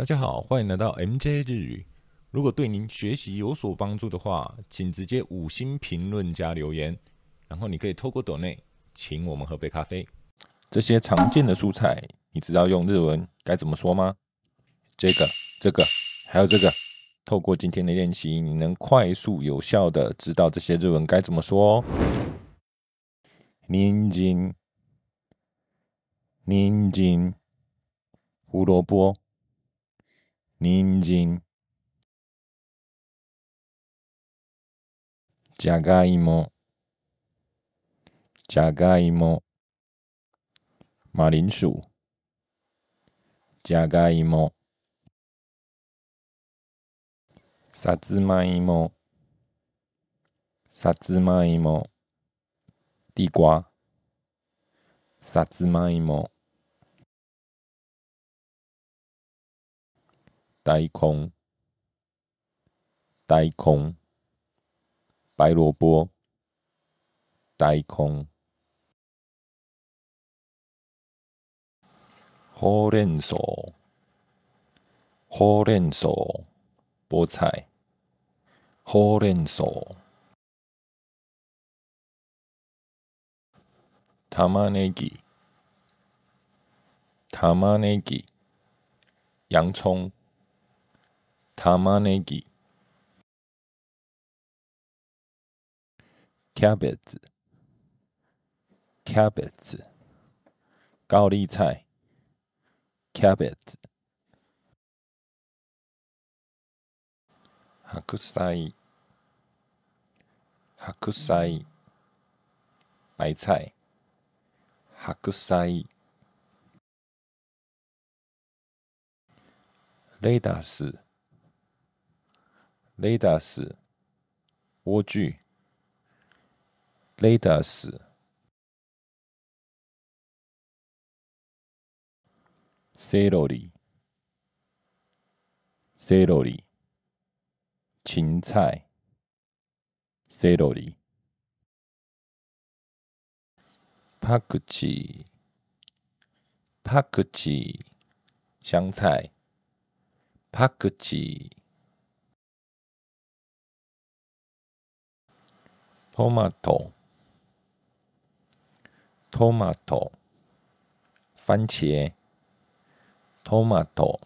大家好，欢迎来到 MJ 日语。如果对您学习有所帮助的话，请直接五星评论加留言，然后你可以透过抖内请我们喝杯咖啡。这些常见的蔬菜，你知道用日文该怎么说吗？这个、这个，还有这个。透过今天的练习，你能快速有效的知道这些日文该怎么说哦。人参、人参、胡萝卜、人参、じゃがいも、じゃがいも、马铃薯、じゃがいも。さつまいも、さつまいも、地瓜、さつまいも、大根、大根、白萝卜、大根、ほうれん草、ほうれん草、菠菜。ほうれん草、玉ねぎ、玉ねぎ、洋葱、 玉ねぎ、キャベツ、キャベツ、高丽菜、キャベツ、白菜。白菜、白菜、白菜、雷达斯、 雷达斯、莴苣、雷达斯、セロリ、セロリ、芹菜。セロリ、パクチー、パクチー、香菜、パクチー、 トマト、トマト、番茄、トマト、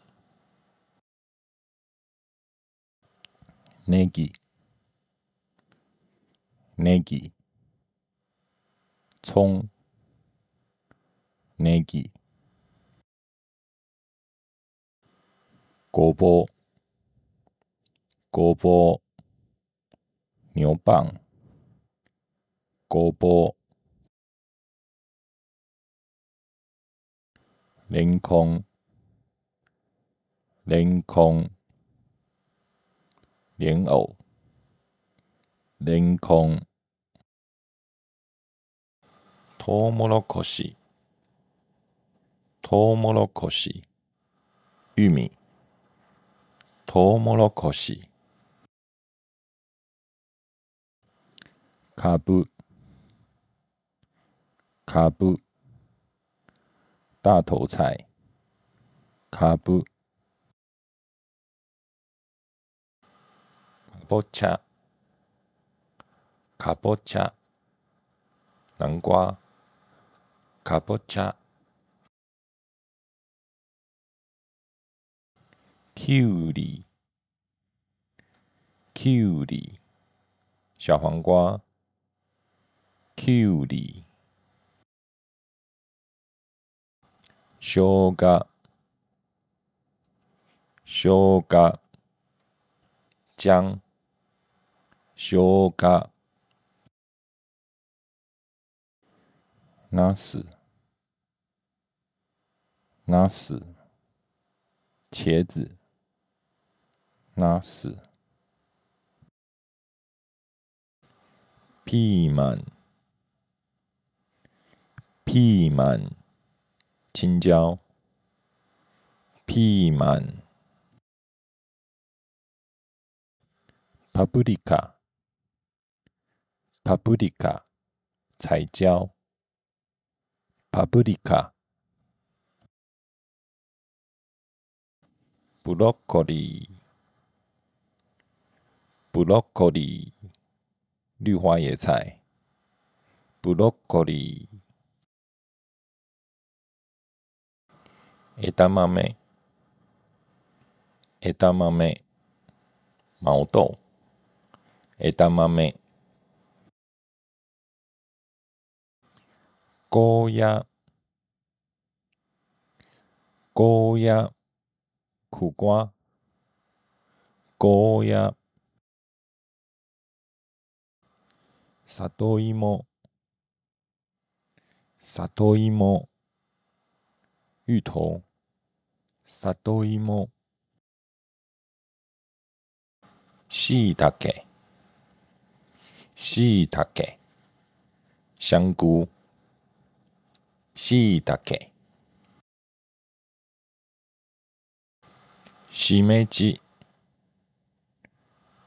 ネギ。ネギ、葱、ネギ、ごぼう、ごぼう、牛蒡、 ごンうンんンんンんこん莲藕れんこんとうもろこしとうもろこしトとモロコシしかぶ、大头菜、かぶ、かぼちゃ、卡波恰，南瓜，卡波恰，Q 里，Q 里，小黄瓜，Q 里， 小嘎，小嘎，姜，小嘎。ナス、ナス、茄子、ナス、ピーマン、ピーマン、 青椒、ピーマン、パプリカ、パプリカ、彩椒。パプリカ、 broccoli，broccoli，绿花野菜，broccoli。 枝豆枝豆毛豆枝豆ゴーヤゴーヤ苦瓜ゴーヤ里芋里芋芋头，萨多伊莫，西塔给，西塔给，香菇。しいたけしめじ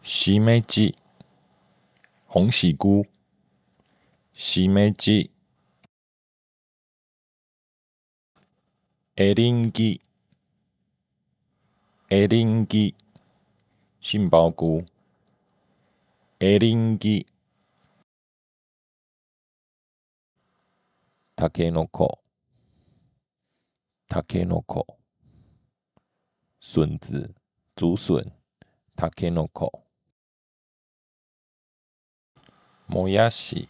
しめじ红喜菇しめじ エリンギエリンギ杏鲍菇エリンギたけのこ、たけのこ、笋子、竹笋、たけのこ、もやし、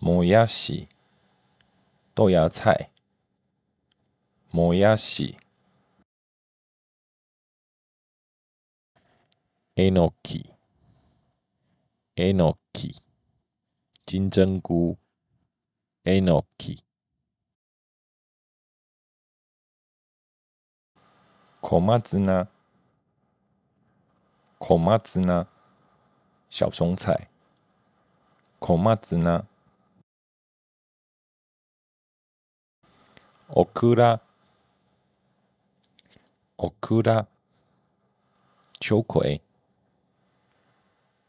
もやし、豆芽菜、 もやし、えのき、えのき、金针菇。えのき。小松菜。小松菜。小松菜。小松菜。オクラオクラチョコエ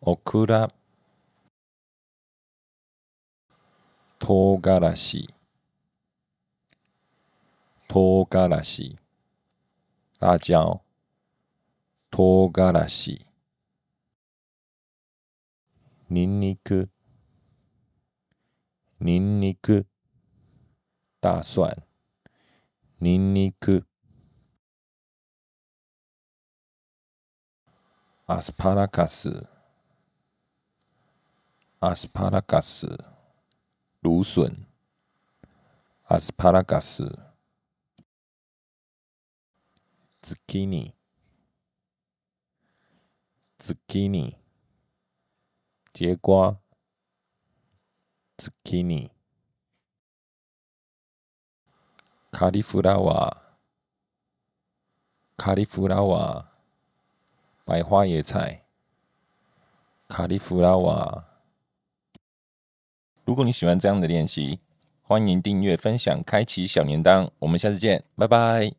オクラ唐辛子唐辛子辣椒唐辛子にんにくにんにく大蒜にんにくアスパラガス，アスパラガス。芦笋，asparagus，ズッキーニ，ズッキーニ，节瓜，ズッキーニ，カリフラワー，カリフラワー，白花野菜，カリフラワー。如果你喜欢这样的练习，欢迎订阅、分享、开启小铃铛。我们下次见，拜拜。